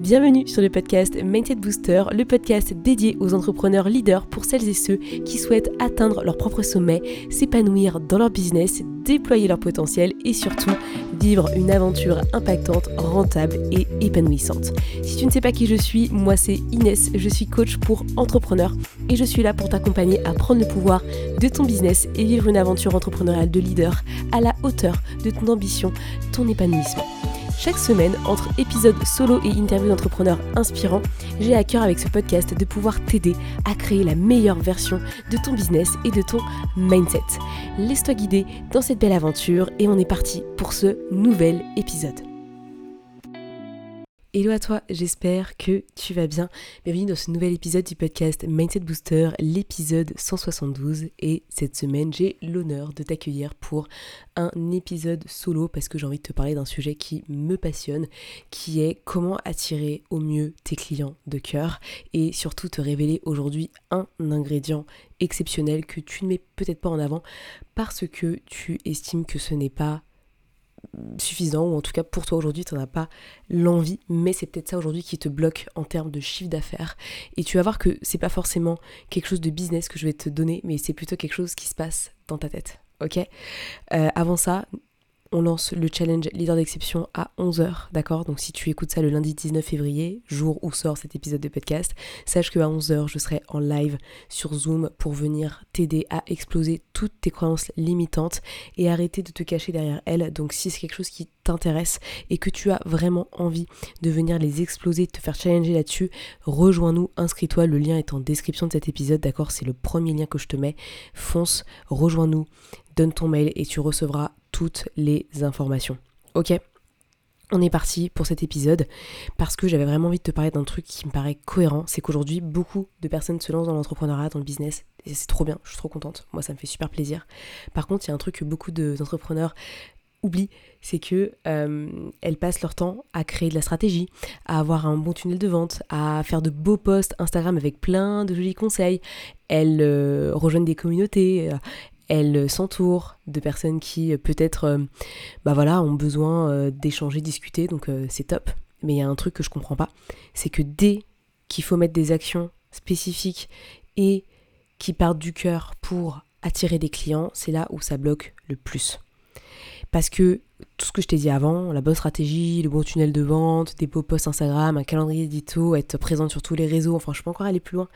Bienvenue sur le podcast Mindset Booster, le podcast dédié aux entrepreneurs leaders pour celles et ceux qui souhaitent atteindre leur propre sommet, s'épanouir dans leur business, déployer leur potentiel et surtout vivre une aventure impactante, rentable et épanouissante. Si tu ne sais pas qui je suis, moi c'est Inès, je suis coach pour entrepreneurs et je suis là pour t'accompagner à prendre le pouvoir de ton business et vivre une aventure entrepreneuriale de leader à la hauteur de ton ambition, ton épanouissement. Chaque semaine, entre épisodes solo et interviews d'entrepreneurs inspirants, j'ai à cœur avec ce podcast de pouvoir t'aider à créer la meilleure version de ton business et de ton mindset. Laisse-toi guider dans cette belle aventure et on est parti pour ce nouvel épisode. Hello à toi, j'espère que tu vas bien. Bienvenue dans ce nouvel épisode du podcast Mindset Booster, l'épisode 172. Et cette semaine, j'ai l'honneur de t'accueillir pour un épisode solo parce que j'ai envie de te parler d'un sujet qui me passionne, qui est comment attirer au mieux tes clients de cœur et surtout te révéler aujourd'hui un ingrédient exceptionnel que tu ne mets peut-être pas en avant parce que tu estimes que ce n'est pas suffisant, ou en tout cas pour toi aujourd'hui, tu n'en as pas l'envie, mais c'est peut-être ça aujourd'hui qui te bloque en termes de chiffre d'affaires. Et tu vas voir que c'est pas forcément quelque chose de business que je vais te donner, mais c'est plutôt quelque chose qui se passe dans ta tête. Ok? Euh, Avant ça, on lance le challenge leader d'exception à 11h, d'accord? Donc si tu écoutes ça le lundi 19 février, jour où sort cet épisode de podcast, sache qu'à 11h, je serai en live sur Zoom pour venir t'aider à exploser toutes tes croyances limitantes et arrêter de te cacher derrière elles. Donc si c'est quelque chose qui t'intéresse et que tu as vraiment envie de venir les exploser, de te faire challenger là-dessus, rejoins-nous, inscris-toi, le lien est en description de cet épisode, d'accord? C'est le premier lien que je te mets. Fonce, rejoins-nous, donne ton mail et tu recevras toutes les informations. Ok on est parti pour cet épisode parce que j'avais vraiment envie de te parler d'un truc qui me paraît cohérent. C'est qu'aujourd'hui, beaucoup de personnes se lancent dans l'entrepreneuriat, dans le business. Et c'est trop bien, je suis trop contente. Moi, ça me fait super plaisir. Par contre, il y a un truc que beaucoup d'entrepreneurs oublient, c'est que euh, elles passent leur temps à créer de la stratégie, à avoir un bon tunnel de vente, à faire de beaux posts Instagram avec plein de jolis conseils. Elles euh, rejoignent des communautés, elle s'entoure de personnes qui euh, peut-être euh, bah voilà, ont besoin euh, d'échanger, discuter, donc c'est top. Mais il y a un truc que je comprends pas, c'est que dès qu'il faut mettre des actions spécifiques et qui partent du cœur pour attirer des clients, c'est là où ça bloque le plus. Parce que tout ce que je t'ai dit avant, la bonne stratégie, le bon tunnel de vente, des beaux posts Instagram, un calendrier édito, être présente sur tous les réseaux, enfin je peux encore aller plus loin.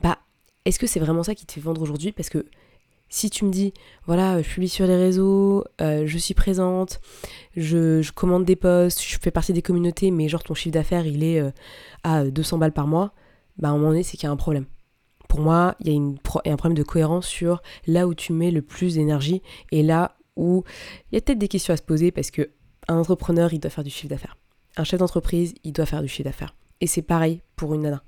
Bah, est-ce que c'est vraiment ça qui te fait vendre aujourd'hui? Parce que si tu me dis, voilà, je publie sur les réseaux, euh, je suis présente, je, commande des posts, je fais partie des communautés, mais genre ton chiffre d'affaires il est euh, à 200 balles par mois, bah à un moment donné c'est qu'il y a un problème. Pour moi, il y, a un problème de cohérence sur là où tu mets le plus d'énergie et là où il y a peut-être des questions à se poser parce que un entrepreneur il doit faire du chiffre d'affaires. Un chef d'entreprise il doit faire du chiffre d'affaires. Et c'est pareil pour une nana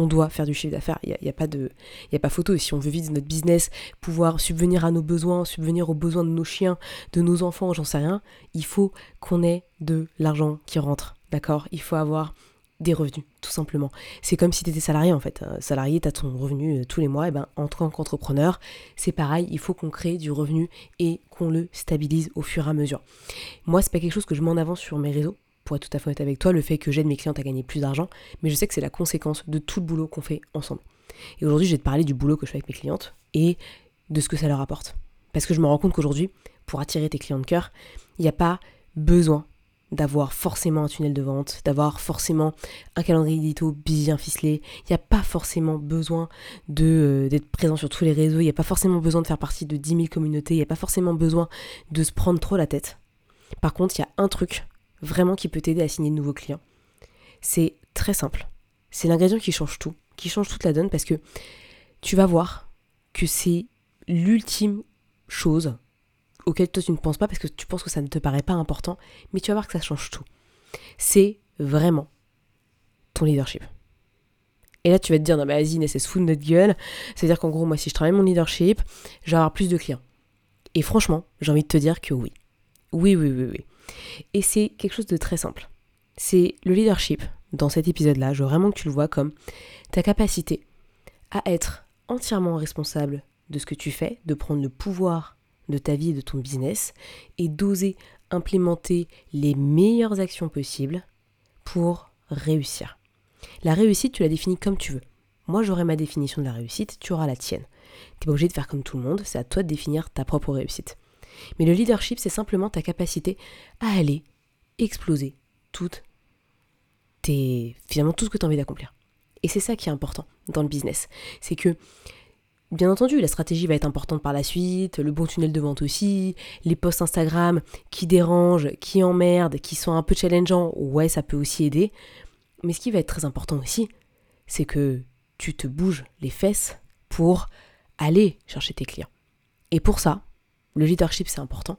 on doit faire du chiffre d'affaires. Il n'y a, pas de, y a pas photo. Et si on veut vivre notre business, pouvoir subvenir à nos besoins, subvenir aux besoins de nos chiens, de nos enfants, j'en sais rien, il faut qu'on ait de l'argent qui rentre. D'accord? Il faut avoir des revenus, tout simplement. C'est comme si tu étais salarié en fait. salarié, tu as ton revenu euh, tous les mois. Et ben, en tant qu'entrepreneur, c'est pareil, il faut qu'on crée du revenu et qu'on le stabilise au fur et à mesure. Moi, c'est pas quelque chose que je mets en avant sur mes réseaux pour être tout à fait honnête avec toi, le fait que j'aide mes clientes à gagner plus d'argent, mais je sais que c'est la conséquence de tout le boulot qu'on fait ensemble. Et aujourd'hui, je vais te parler du boulot que je fais avec mes clientes et de ce que ça leur apporte. Parce que je me rends compte qu'aujourd'hui, pour attirer tes clients de cœur, il n'y a pas besoin d'avoir forcément un tunnel de vente, d'avoir forcément un calendrier édito bien ficelé. Il n'y a pas forcément besoin euh, d'être présent sur tous les réseaux. Il n'y a pas forcément besoin de faire partie de 10 000 communautés. Il n'y a pas forcément besoin de se prendre trop la tête. Par contre, il y a un truc vraiment qui peut t'aider à signer de nouveaux clients. C'est très simple. C'est l'ingrédient qui change tout, qui change toute la donne parce que tu vas voir que c'est l'ultime chose auquel toi tu ne penses pas parce que tu penses que ça ne te paraît pas important, mais tu vas voir que ça change tout. C'est vraiment ton leadership. Et là, tu vas te dire, non, mais vas-y, fout notre gueule. C'est-à-dire qu'en gros, moi, si je travaille mon leadership, je vais avoir plus de clients. Et franchement, j'ai envie de te dire que oui. Oui, oui, oui, oui. Et c'est quelque chose de très simple. C'est le leadership. Dans cet épisode-là, je veux vraiment que tu le vois comme ta capacité à être entièrement responsable de ce que tu fais, de prendre le pouvoir de ta vie et de ton business et d'oser implémenter les meilleures actions possibles pour réussir. La réussite, tu la définis comme tu veux. Moi, j'aurai ma définition de la réussite, tu auras la tienne. Tu n'es pas obligé de faire comme tout le monde, c'est à toi de définir ta propre réussite. Mais le leadership, c'est simplement ta capacité à aller exploser toutes tes, finalement tout ce que tu as envie d'accomplir. Et c'est ça qui est important dans le business. C'est que, bien entendu, la stratégie va être importante par la suite, le bon tunnel de vente aussi, les posts Instagram qui dérangent, qui emmerdent, qui sont un peu challengeants, ouais, ça peut aussi aider. Mais ce qui va être très important aussi, c'est que tu te bouges les fesses pour aller chercher tes clients. Et pour ça, le leadership, c'est important,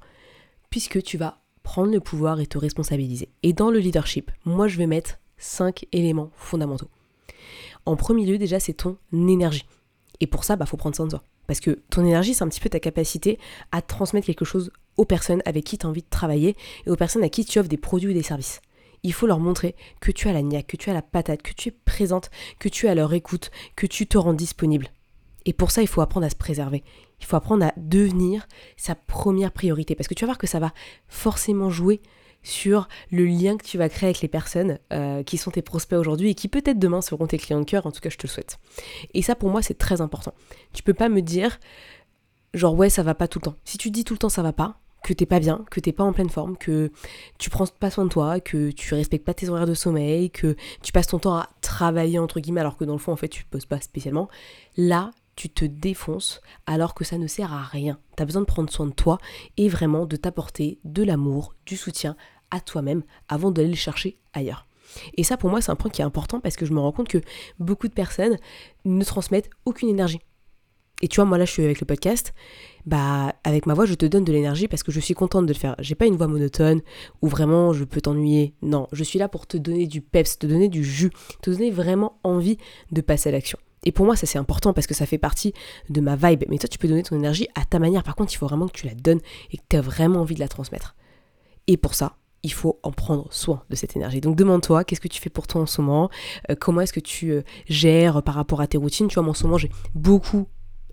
puisque tu vas prendre le pouvoir et te responsabiliser. Et dans le leadership, moi, je vais mettre cinq éléments fondamentaux. En premier lieu, déjà, c'est ton énergie. Et pour ça, il bah, faut prendre soin de toi. Parce que ton énergie, c'est un petit peu ta capacité à transmettre quelque chose aux personnes avec qui tu as envie de travailler et aux personnes à qui tu offres des produits ou des services. Il faut leur montrer que tu as la niaque, que tu as la patate, que tu es présente, que tu as leur écoute, que tu te rends disponible. Et pour ça, il faut apprendre à se préserver. Il faut apprendre à devenir sa première priorité. Parce que tu vas voir que ça va forcément jouer sur le lien que tu vas créer avec les personnes euh, qui sont tes prospects aujourd'hui et qui peut-être demain seront tes clients de cœur, en tout cas je te le souhaite. Et ça pour moi c'est très important. Tu peux pas me dire genre ouais ça va pas tout le temps. Si tu dis tout le temps ça va pas, que t'es pas bien, que t'es pas en pleine forme, que tu prends pas soin de toi, que tu respectes pas tes horaires de sommeil, que tu passes ton temps à travailler entre guillemets alors que dans le fond en fait tu poses pas spécialement, là tu te défonces alors que ça ne sert à rien. Tu as besoin de prendre soin de toi et vraiment de t'apporter de l'amour, du soutien à toi-même avant d'aller le chercher ailleurs. Et ça pour moi c'est un point qui est important parce que je me rends compte que beaucoup de personnes ne transmettent aucune énergie. Et tu vois, moi là je suis avec le podcast, bah avec ma voix je te donne de l'énergie parce que je suis contente de le faire. J'ai pas une voix monotone où vraiment je peux t'ennuyer. Non, je suis là pour te donner du peps, te donner du jus, te donner vraiment envie de passer à l'action. Et pour moi, ça c'est important parce que ça fait partie de ma vibe. Mais toi, tu peux donner ton énergie à ta manière. Par contre, il faut vraiment que tu la donnes et que tu as vraiment envie de la transmettre. Et pour ça, il faut en prendre soin de cette énergie. Donc demande-toi, qu'est-ce que tu fais pour toi en ce moment? Euh, Comment est-ce que tu euh, gères par rapport à tes routines? Tu vois, moi en ce moment, j'ai beaucoup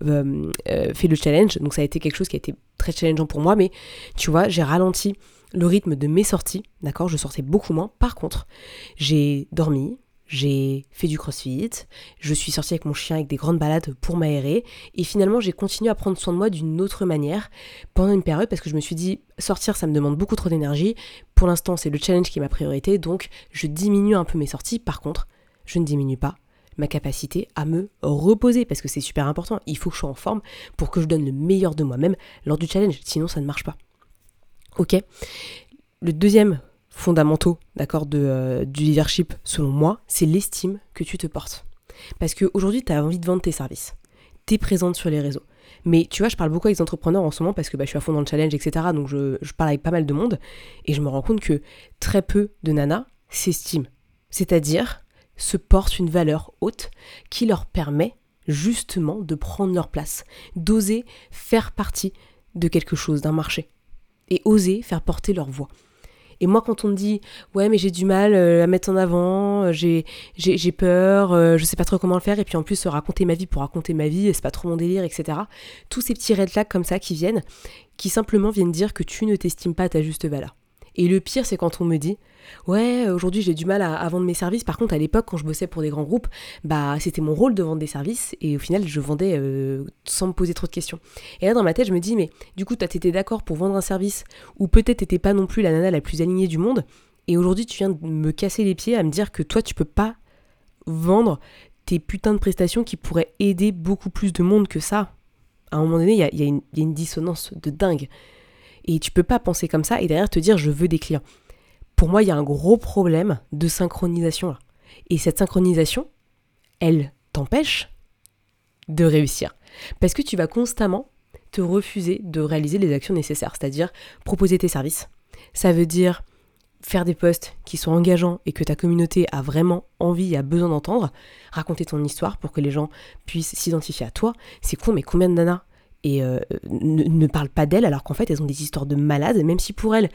euh, fait le challenge. Donc ça a été quelque chose qui a été très challengeant pour moi. Mais tu vois, j'ai ralenti le rythme de mes sorties. D'accord? Je sortais beaucoup moins. Par contre, j'ai dormi, j'ai fait du crossfit, je suis sortie avec mon chien avec des grandes balades pour m'aérer, et finalement j'ai continué à prendre soin de moi d'une autre manière pendant une période parce que je me suis dit sortir ça me demande beaucoup trop d'énergie, pour l'instant c'est le challenge qui est ma priorité, donc je diminue un peu mes sorties, par contre je ne diminue pas ma capacité à me reposer parce que c'est super important, il faut que je sois en forme pour que je donne le meilleur de moi-même lors du challenge, sinon ça ne marche pas. Ok? Le deuxième fondamentaux d'accord de, euh, du leadership selon moi, c'est l'estime que tu te portes. Parce qu'aujourd'hui, tu as envie de vendre tes services. Tu es présente sur les réseaux. Mais tu vois, je parle beaucoup avec des entrepreneurs en ce moment parce que bah, je suis à fond dans le challenge, etc. Donc je, je parle avec pas mal de monde et je me rends compte que très peu de nanas s'estiment. C'est-à-dire se portent une valeur haute qui leur permet justement de prendre leur place, d'oser faire partie de quelque chose, d'un marché, et oser faire porter leur voix. Et moi, quand on me dit, ouais, mais j'ai du mal euh, à mettre en avant, euh, j'ai, peur, euh, je sais pas trop comment le faire, et puis en plus, raconter ma vie pour raconter ma vie, c'est pas trop mon délire, etc. Tous ces petits red flags comme ça qui viennent, qui simplement viennent dire que tu ne t'estimes pas à ta juste valeur. Et le pire, c'est quand on me dit Ouais, aujourd'hui j'ai du mal à, vendre mes services. Par contre, à l'époque, quand je bossais pour des grands groupes, bah c'était mon rôle de vendre des services et au final, je vendais euh, sans me poser trop de questions. Et là, dans ma tête, je me dis Mais du coup, t'as été d'accord pour vendre un service ou peut-être t'étais pas non plus la nana la plus alignée du monde et aujourd'hui, tu viens de me casser les pieds à me dire que toi, tu peux pas vendre tes putains de prestations qui pourraient aider beaucoup plus de monde que ça. À un moment donné, il y a une dissonance de dingue. Et tu peux pas penser comme ça et derrière te dire je veux des clients. Pour moi, il y a un gros problème de synchronisation là. Et cette synchronisation, elle t'empêche de réussir. Parce que tu vas constamment te refuser de réaliser les actions nécessaires, c'est-à-dire proposer tes services. Ça veut dire faire des posts qui sont engageants et que ta communauté a vraiment envie et a besoin d'entendre, raconter ton histoire pour que les gens puissent s'identifier à toi. C'est con, mais combien de nanas et euh, ne, parlent pas d'elles alors qu'en fait elles ont des histoires de malades, même si pour elles,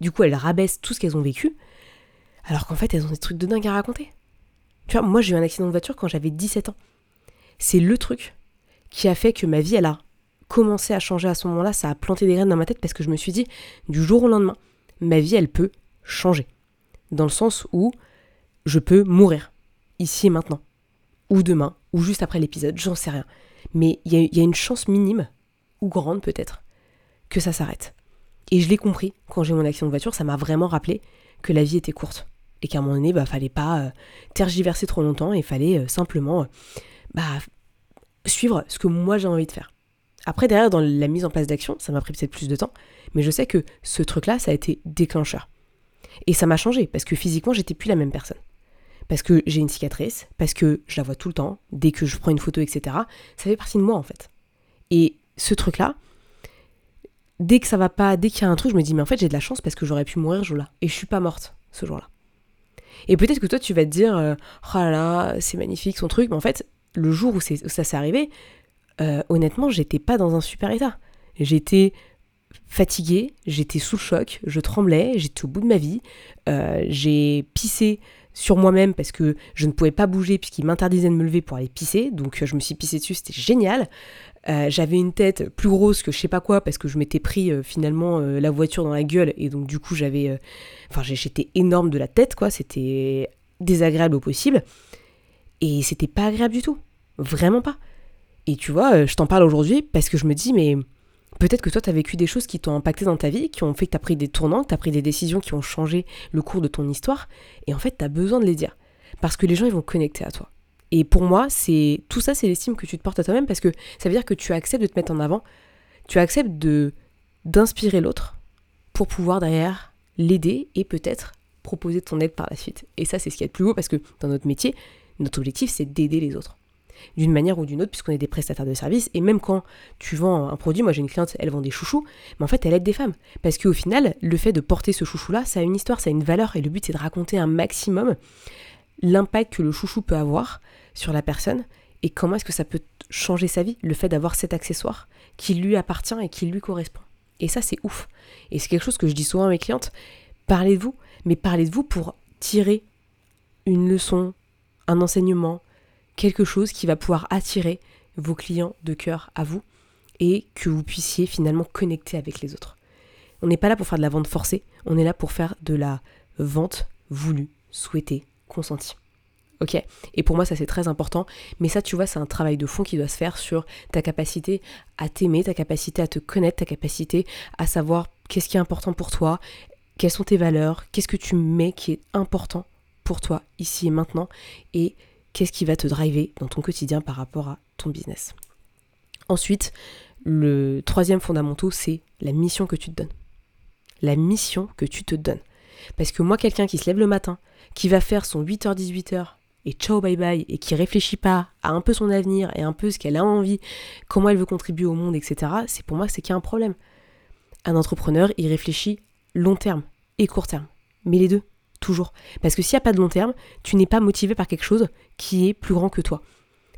du coup elles rabaissent tout ce qu'elles ont vécu, alors qu'en fait elles ont des trucs de dingue à raconter. Tu vois, moi j'ai eu un accident de voiture quand j'avais 17 ans. C'est le truc qui a fait que ma vie elle a commencé à changer à ce moment-là, ça a planté des graines dans ma tête parce que je me suis dit, du jour au lendemain, ma vie elle peut changer. Dans le sens où je peux mourir, ici et maintenant, ou demain, ou juste après l'épisode, j'en sais rien. Mais il y, a une chance minime, ou grande peut-être, que ça s'arrête. Et je l'ai compris quand j'ai mon accident de voiture, ça m'a vraiment rappelé que la vie était courte. Et qu'à un moment donné, bah, fallait pas euh, tergiverser trop longtemps et fallait euh, simplement euh, bah, suivre ce que moi j'ai envie de faire. Après, derrière, dans la mise en place d'action, ça m'a pris peut-être plus de temps, mais je sais que ce truc-là, ça a été déclencheur. Et ça m'a changé, parce que physiquement, j'étais plus la même personne. Parce que j'ai une cicatrice, parce que je la vois tout le temps, dès que je prends une photo, etc. Ça fait partie de moi, en fait. Et ce truc-là, dès que ça va pas, dès qu'il y a un truc, je me dis, mais en fait, j'ai de la chance parce que j'aurais pu mourir ce jour-là. Et je suis pas morte ce jour-là. Et peut-être que toi, tu vas te dire, euh, oh là là, c'est magnifique son truc, mais en fait, le jour où, ça s'est arrivé, euh, honnêtement, j'étais pas dans un super état. J'étais fatiguée, j'étais sous le choc, je tremblais, j'étais au bout de ma vie, euh, j'ai pissé sur moi-même parce que je ne pouvais pas bouger puisqu'il m'interdisait de me lever pour aller pisser, donc je me suis pissé dessus, c'était génial. Euh, j'avais une tête plus grosse que je sais pas quoi parce que je m'étais pris finalement la voiture dans la gueule et donc du coup j'avais, enfin j'étais énorme de la tête quoi, c'était désagréable au possible et c'était pas agréable du tout, vraiment pas. Et tu vois, euh, je t'en parle aujourd'hui parce que je me dis, mais peut-être que toi, tu as vécu des choses qui t'ont impacté dans ta vie, qui ont fait que tu as pris des tournants, que tu as pris des décisions qui ont changé le cours de ton histoire. Et en fait, tu as besoin de les dire. Parce que les gens, ils vont connecter à toi. Et pour moi, c'est tout ça, c'est l'estime que tu te portes à toi-même parce que ça veut dire que tu acceptes de te mettre en avant, tu acceptes de d'inspirer l'autre pour pouvoir derrière l'aider et peut-être proposer ton aide par la suite. Et ça, c'est ce qui est le plus beau parce que dans notre métier, notre objectif, c'est d'aider les autres d'une manière ou d'une autre, puisqu'on est des prestataires de services. Et même quand tu vends un produit, moi j'ai une cliente, elle vend des chouchous, mais en fait elle aide des femmes. Parce qu'au final, le fait de porter ce chouchou-là, ça a une histoire, ça a une valeur, et le but c'est de raconter un maximum l'impact que le chouchou peut avoir sur la personne et comment est-ce que ça peut changer sa vie, le fait d'avoir cet accessoire qui lui appartient et qui lui correspond. Et ça c'est ouf. Et c'est quelque chose que je dis souvent à mes clientes, parlez de vous, mais parlez de vous pour tirer une leçon, un enseignement, quelque chose qui va pouvoir attirer vos clients de cœur à vous et que vous puissiez finalement connecter avec les autres. On n'est pas là pour faire de la vente forcée, on est là pour faire de la vente voulue, souhaitée, consentie. Ok? Et pour moi, ça c'est très important. Mais ça, tu vois, c'est un travail de fond qui doit se faire sur ta capacité à t'aimer, ta capacité à te connaître, ta capacité à savoir qu'est-ce qui est important pour toi, quelles sont tes valeurs, qu'est-ce que tu mets qui est important pour toi ici et maintenant. Et qu'est-ce qui va te driver dans ton quotidien par rapport à ton business. Ensuite, le troisième fondamental, c'est la mission que tu te donnes. La mission que tu te donnes. Parce que moi, quelqu'un qui se lève le matin, qui va faire son 8h-18h et ciao bye bye et qui réfléchit pas à un peu son avenir et un peu ce qu'elle a envie, comment elle veut contribuer au monde, etc., c'est pour moi c'est qu'il y a un problème. Un entrepreneur, il réfléchit long terme et court terme. Mais les deux. Toujours. Parce que s'il n'y a pas de long terme, tu n'es pas motivé par quelque chose qui est plus grand que toi.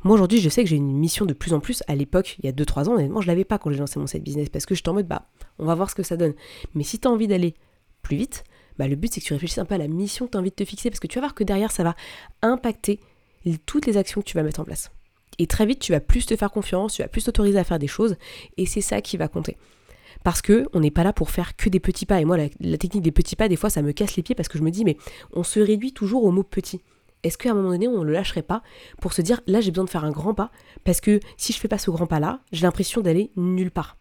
Moi aujourd'hui, je sais que j'ai une mission de plus en plus. À l'époque, il y a 2-3 ans, honnêtement, je l'avais pas quand j'ai lancé mon site business parce que je suis en mode, bah, on va voir ce que ça donne. Mais si tu as envie d'aller plus vite, bah, le but c'est que tu réfléchisses un peu à la mission que tu as envie de te fixer parce que tu vas voir que derrière, ça va impacter toutes les actions que tu vas mettre en place. Et très vite, tu vas plus te faire confiance, tu vas plus t'autoriser à faire des choses et c'est ça qui va compter. Parce que on n'est pas là pour faire que des petits pas. Et moi, la, technique des petits pas, des fois, ça me casse les pieds parce que je me dis, mais on se réduit toujours au mot petit. Est-ce qu'à un moment donné, on ne le lâcherait pas pour se dire, là, j'ai besoin de faire un grand pas parce que si je fais pas ce grand pas-là, j'ai l'impression d'aller nulle part.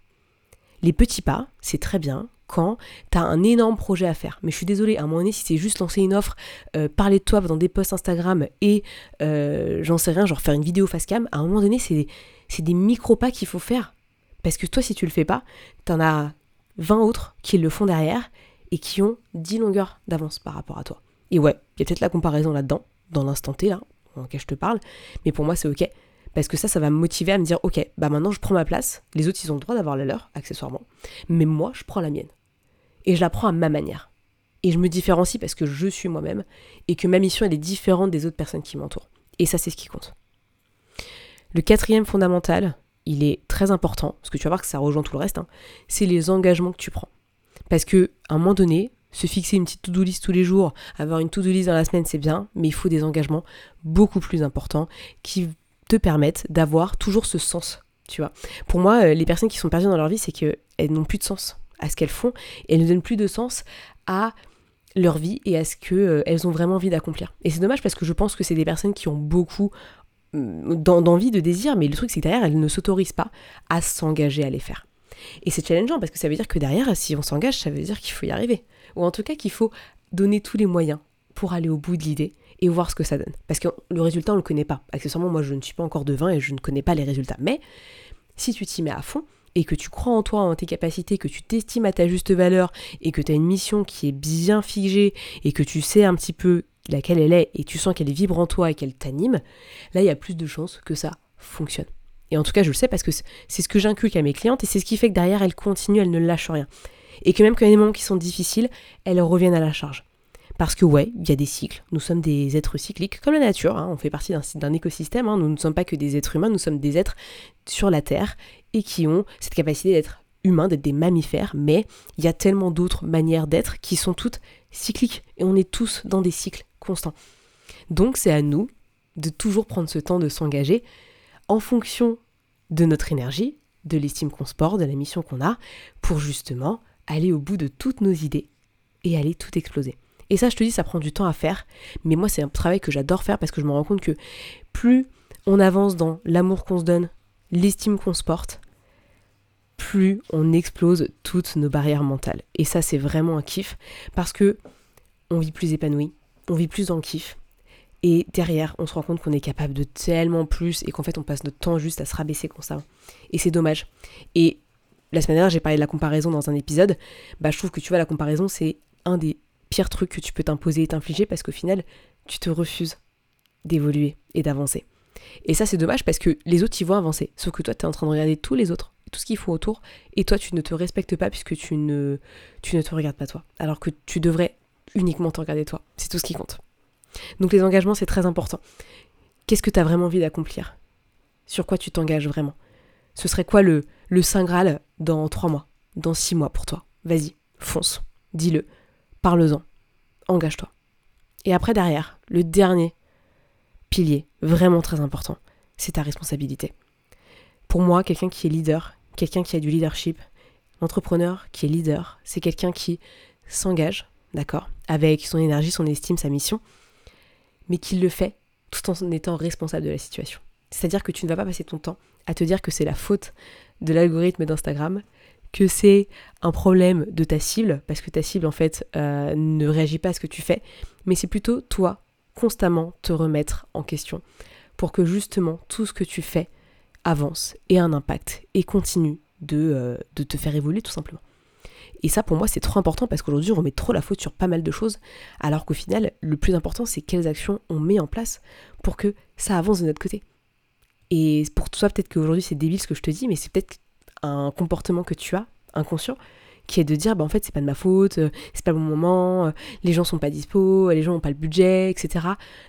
Les petits pas, c'est très bien quand tu as un énorme projet à faire. Mais je suis désolée, à un moment donné, si c'est juste lancer une offre, euh, parler de toi dans des posts Instagram et euh, j'en sais rien, genre faire une vidéo face cam, à un moment donné, c'est des micro pas qu'il faut faire parce que toi, si tu le fais pas, t'en as 20 autres qui le font derrière et qui ont 10 longueurs d'avance par rapport à toi. Et ouais, il y a peut-être la comparaison là-dedans, dans l'instant T, là, en lequel je te parle, mais pour moi, c'est ok. Parce que ça, ça va me motiver à me dire, ok, bah maintenant je prends ma place, les autres, ils ont le droit d'avoir la leur, accessoirement, mais moi, je prends la mienne. Et je la prends à ma manière. Et je me différencie parce que je suis moi-même et que ma mission, elle est différente des autres personnes qui m'entourent. Et ça, c'est ce qui compte. Le quatrième fondamental, il est très important, parce que tu vas voir que ça rejoint tout le reste, hein, c'est les engagements que tu prends. Parce que à un moment donné, se fixer une petite to-do list tous les jours, avoir une to-do list dans la semaine, c'est bien, mais il faut des engagements beaucoup plus importants qui te permettent d'avoir toujours ce sens. Tu vois. Pour moi, euh, les personnes qui sont perdues dans leur vie, c'est qu'elles n'ont plus de sens à ce qu'elles font elles ne donnent plus de sens à leur vie et à ce qu'elles elles ont vraiment envie d'accomplir. Et c'est dommage parce que je pense que c'est des personnes qui ont beaucoup d'envie, de désir, mais le truc c'est que derrière, elles ne s'autorisent pas à s'engager à les faire. Et c'est challengeant parce que ça veut dire que derrière, si on s'engage, ça veut dire qu'il faut y arriver. Ou en tout cas qu'il faut donner tous les moyens pour aller au bout de l'idée et voir ce que ça donne. Parce que le résultat, on ne le connaît pas. Accessoirement, moi, je ne suis pas encore devin et je ne connais pas les résultats. Mais si tu t'y mets à fond et que tu crois en toi, en tes capacités, que tu t'estimes à ta juste valeur et que tu as une mission qui est bien figée et que tu sais un petit peu laquelle elle est et tu sens qu'elle vibre en toi et qu'elle t'anime, là, il y a plus de chances que ça fonctionne. Et en tout cas, je le sais parce que c'est ce que j'inculque à mes clientes et c'est ce qui fait que derrière, elles continuent, elles ne lâchent rien. Et que même quand il y a des moments qui sont difficiles, elles reviennent à la charge. Parce que ouais, il y a des cycles. Nous sommes des êtres cycliques, comme la nature. Hein. on fait partie d'un écosystème. Hein. nous ne sommes pas que des êtres humains, nous sommes des êtres sur la Terre et qui ont cette capacité d'être humains, d'être des mammifères. Mais il y a tellement d'autres manières d'être qui sont toutes cycliques. Et on est tous dans des cycles constants. Donc c'est à nous de toujours prendre ce temps de s'engager en fonction de notre énergie, de l'estime qu'on se porte, de la mission qu'on a, pour justement aller au bout de toutes nos idées et aller tout exploser. Et ça, je te dis, ça prend du temps à faire. Mais moi, c'est un travail que j'adore faire parce que je me rends compte que plus on avance dans l'amour qu'on se donne, l'estime qu'on se porte, plus on explose toutes nos barrières mentales. Et ça, c'est vraiment un kiff parce que on vit plus épanoui, on vit plus dans le kiff. Et derrière, on se rend compte qu'on est capable de tellement plus et qu'en fait, on passe notre temps juste à se rabaisser constamment. Et c'est dommage. Et la semaine dernière, j'ai parlé de la comparaison dans un épisode. Bah, je trouve que tu vois, la comparaison, c'est un des pire truc que tu peux t'imposer et t'infliger parce qu'au final, tu te refuses d'évoluer et d'avancer. Et ça, c'est dommage parce que les autres, ils vont avancer. Sauf que toi, tu es en train de regarder tous les autres, tout ce qu'ils font autour, et toi, tu ne te respectes pas puisque tu ne, tu ne te regardes pas toi. Alors que tu devrais uniquement te regarder toi. C'est tout ce qui compte. Donc les engagements, c'est très important. Qu'est-ce que tu as vraiment envie d'accomplir? Sur quoi tu t'engages vraiment? Ce serait quoi le, le Saint Graal dans trois mois? Dans six mois pour toi? Vas-y, fonce. Dis-le parle-en, engage-toi. Et après, derrière, le dernier pilier, vraiment très important, c'est ta responsabilité. Pour moi, quelqu'un qui est leader, quelqu'un qui a du leadership, l'entrepreneur qui est leader, c'est quelqu'un qui s'engage, d'accord, avec son énergie, son estime, sa mission, mais qui le fait tout en étant responsable de la situation. C'est-à-dire que tu ne vas pas passer ton temps à te dire que c'est la faute de l'algorithme d'Instagram, que c'est un problème de ta cible, parce que ta cible en fait euh, ne réagit pas à ce que tu fais, mais c'est plutôt toi constamment te remettre en question pour que justement tout ce que tu fais avance et a un impact et continue de, euh, de te faire évoluer tout simplement. Et ça pour moi c'est trop important parce qu'aujourd'hui on met trop la faute sur pas mal de choses, alors qu'au final le plus important c'est quelles actions on met en place pour que ça avance de notre côté. Et pour toi peut-être qu'aujourd'hui c'est débile ce que je te dis, mais c'est peut-être un comportement que tu as, inconscient, qui est de dire bah en fait c'est pas de ma faute, euh, c'est pas le bon moment, euh, les gens sont pas dispo, les gens ont pas le budget, etc.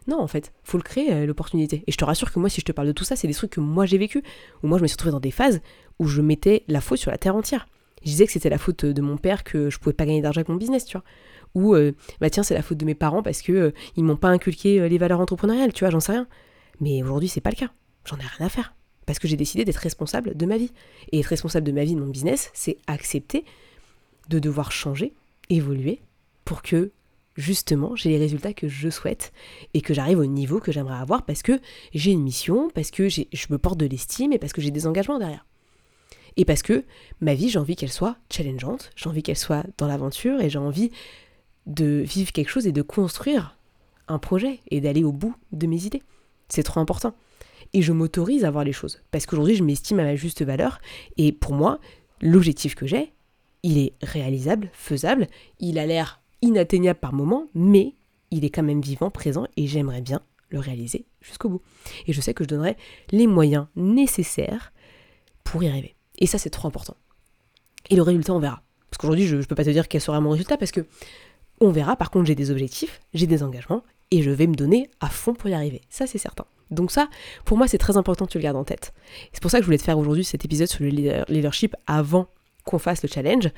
Non en fait, faut le créer euh, l'opportunité. Et je te rassure que moi si je te parle de tout ça, c'est des trucs que moi j'ai vécu, où moi je me suis retrouvée dans des phases où je mettais la faute sur la terre entière. Je disais que c'était la faute de mon père que je pouvais pas gagner d'argent avec mon business, tu vois. Ou bah tiens c'est la faute de mes parents parce que ils m'ont pas inculqué les valeurs entrepreneuriales, tu vois, j'en sais rien. Mais aujourd'hui c'est pas le cas. J'en ai rien à faire. Parce que j'ai décidé d'être responsable de ma vie. Et être responsable de ma vie, de mon business, c'est accepter de devoir changer, évoluer, pour que justement j'ai les résultats que je souhaite et que j'arrive au niveau que j'aimerais avoir parce que j'ai une mission, parce que je me porte de l'estime et parce que j'ai des engagements derrière. Et parce que ma vie, j'ai envie qu'elle soit challengeante, j'ai envie qu'elle soit dans l'aventure et j'ai envie de vivre quelque chose et de construire un projet et d'aller au bout de mes idées. C'est trop important et je m'autorise à voir les choses. Parce qu'aujourd'hui, je m'estime à ma juste valeur. Et pour moi, l'objectif que j'ai, il est réalisable, faisable, il a l'air inatteignable par moment, mais il est quand même vivant, présent, et j'aimerais bien le réaliser jusqu'au bout. Et je sais que je donnerai les moyens nécessaires pour y arriver. Et ça, c'est trop important. Et le résultat, on verra. Parce qu'aujourd'hui, je ne peux pas te dire quel sera mon résultat, parce que on verra. Par contre, j'ai des objectifs, j'ai des engagements, et je vais me donner à fond pour y arriver. Ça, c'est certain. Donc ça, pour moi, c'est très important que tu le gardes en tête. C'est pour ça que je voulais te faire aujourd'hui cet épisode sur le leadership avant qu'on fasse le challenge,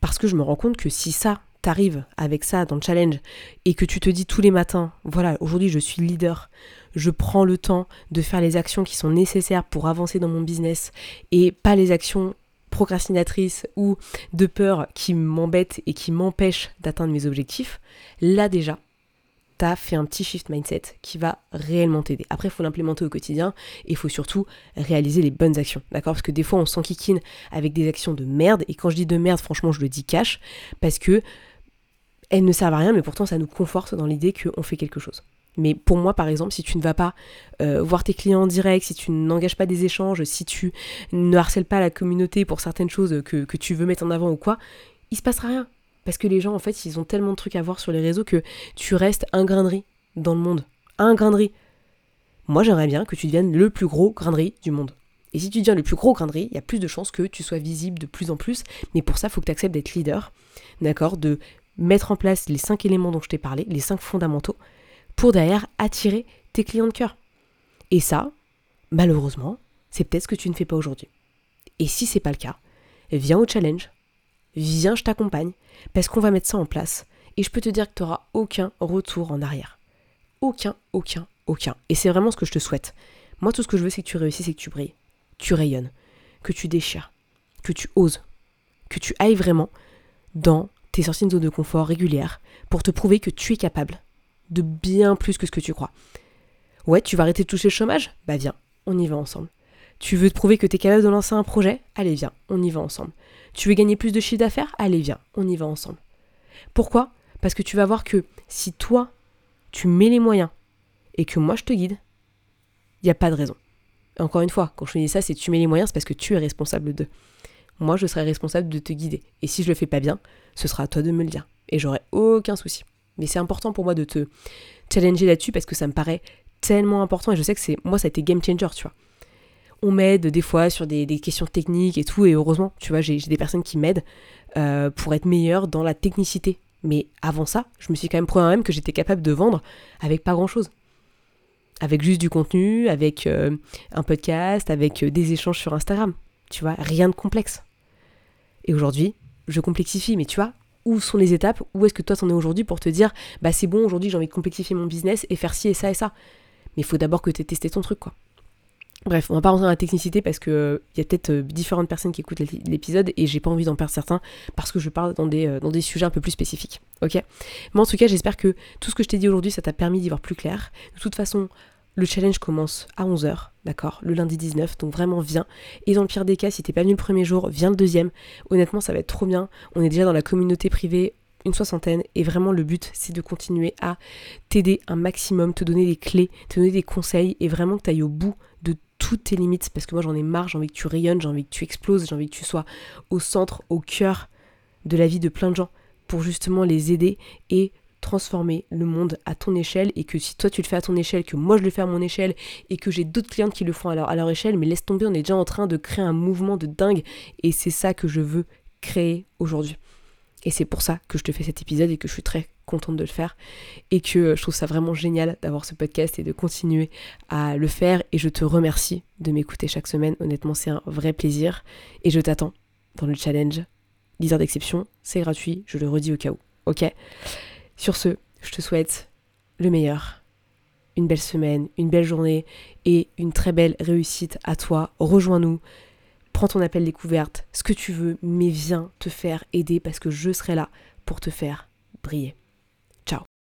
parce que je me rends compte que si ça t'arrive avec ça dans le challenge et que tu te dis tous les matins, voilà, aujourd'hui je suis leader, je prends le temps de faire les actions qui sont nécessaires pour avancer dans mon business et pas les actions procrastinatrice ou de peur qui m'embête et qui m'empêche d'atteindre mes objectifs, là déjà, tu as fait un petit shift mindset qui va réellement t'aider. Après, il faut l'implémenter au quotidien et il faut surtout réaliser les bonnes actions. D'accord? Parce que des fois, on s'enquiquine avec des actions de merde. Et quand je dis de merde, franchement, je le dis cash. Parce que elles ne servent à rien, mais pourtant, ça nous conforte dans l'idée qu'on fait quelque chose. Mais pour moi, par exemple, si tu ne vas pas euh, voir tes clients en direct, si tu n'engages pas des échanges, si tu ne harcèles pas la communauté pour certaines choses que, tu veux mettre en avant ou quoi, il se passera rien. Parce que les gens, en fait, ils ont tellement de trucs à voir sur les réseaux que tu restes un grain de riz dans le monde. Un grain de riz. Moi, j'aimerais bien que tu deviennes le plus gros grain de riz du monde. Et si tu deviens le plus gros grain de riz, il y a plus de chances que tu sois visible de plus en plus. Mais pour ça, il faut que tu acceptes d'être leader. D'accord De mettre en place les cinq éléments dont je t'ai parlé, les cinq fondamentaux, pour derrière attirer tes clients de cœur. Et ça, malheureusement, c'est peut-être ce que tu ne fais pas aujourd'hui. Et si c'est pas le cas, viens au challenge, viens, je t'accompagne, parce qu'on va mettre ça en place. Et je peux te dire que tu n'auras aucun retour en arrière. Aucun, aucun, aucun. Et c'est vraiment ce que je te souhaite. Moi, tout ce que je veux, c'est que tu réussisses et que tu brilles. Tu rayonnes. Que tu déchires. Que tu oses. Que tu ailles vraiment dans tes sorties de zone de confort régulières pour te prouver que tu es capable de bien plus que ce que tu crois. Ouais, tu vas arrêter de toucher le chômage? Bah viens, on y va ensemble. Tu veux te prouver que tu es capable de lancer un projet? Allez, viens, on y va ensemble. Tu veux gagner plus de chiffre d'affaires? Allez, viens, on y va ensemble. Pourquoi? Parce que tu vas voir que si toi, tu mets les moyens et que moi je te guide, il n'y a pas de raison. encore une fois, quand je te dis ça, c'est tu mets les moyens, c'est parce que tu es responsable d'eux. Moi, je serai responsable de te guider. Et si je le fais pas bien, ce sera à toi de me le dire. Et j'aurai aucun souci. Mais c'est important pour moi de te challenger là-dessus parce que ça me paraît tellement important et je sais que c'est moi ça a été game changer, tu vois on m'aide des fois sur des, questions techniques et tout, et heureusement, tu vois, j'ai des personnes qui m'aident euh, pour être meilleure dans la technicité. Mais avant ça, je me suis quand même prouvé même que j'étais capable de vendre avec pas grand-chose. Avec juste du contenu, avec euh, un podcast, avec euh, des échanges sur Instagram. Tu vois, rien de complexe. Et aujourd'hui, je complexifie, mais tu vois, où sont les étapes? Où est-ce que toi t'en es aujourd'hui pour te dire, bah c'est bon, aujourd'hui j'ai envie de complexifier mon business et faire ci et ça et ça. Mais il faut d'abord que tu aies testé ton truc, quoi. Bref, on va pas rentrer dans la technicité parce que euh, il y a peut-être euh, différentes personnes qui écoutent l'épisode et j'ai pas envie d'en perdre certains parce que je parle dans des, euh, dans des sujets un peu plus spécifiques. Ok? Mais en tout cas, j'espère que tout ce que je t'ai dit aujourd'hui, ça t'a permis d'y voir plus clair. De toute façon, le challenge commence à 11h, d'accord? Le lundi 19, donc vraiment viens. Et dans le pire des cas, si t'es pas venu le premier jour, viens le deuxième. Honnêtement, ça va être trop bien. On est déjà dans la communauté privée une soixantaine et vraiment le but c'est de continuer à t'aider un maximum, te donner des clés, te donner des conseils et vraiment que tu au bout de toutes tes limites parce que moi j'en ai marre, j'ai envie que tu rayonnes, j'ai envie que tu exploses, j'ai envie que tu sois au centre, au cœur de la vie de plein de gens pour justement les aider et transformer le monde à ton échelle et que si toi tu le fais à ton échelle, que moi je le fais à mon échelle et que j'ai d'autres clientes qui le font à leur, à leur échelle, mais laisse tomber, on est déjà en train de créer un mouvement de dingue et c'est ça que je veux créer aujourd'hui. Et c'est pour ça que je te fais cet épisode et que je suis très contente de le faire et que je trouve ça vraiment génial d'avoir ce podcast et de continuer à le faire et je te remercie de m'écouter chaque semaine. Honnêtement, c'est un vrai plaisir et je t'attends dans le challenge. Leader d'exception, c'est gratuit, je le redis au cas où. OK? Sur ce, je te souhaite le meilleur. Une belle semaine, une belle journée et une très belle réussite à toi. Rejoins-nous prends ton appel découverte, ce que tu veux, mais viens te faire aider parce que je serai là pour te faire briller.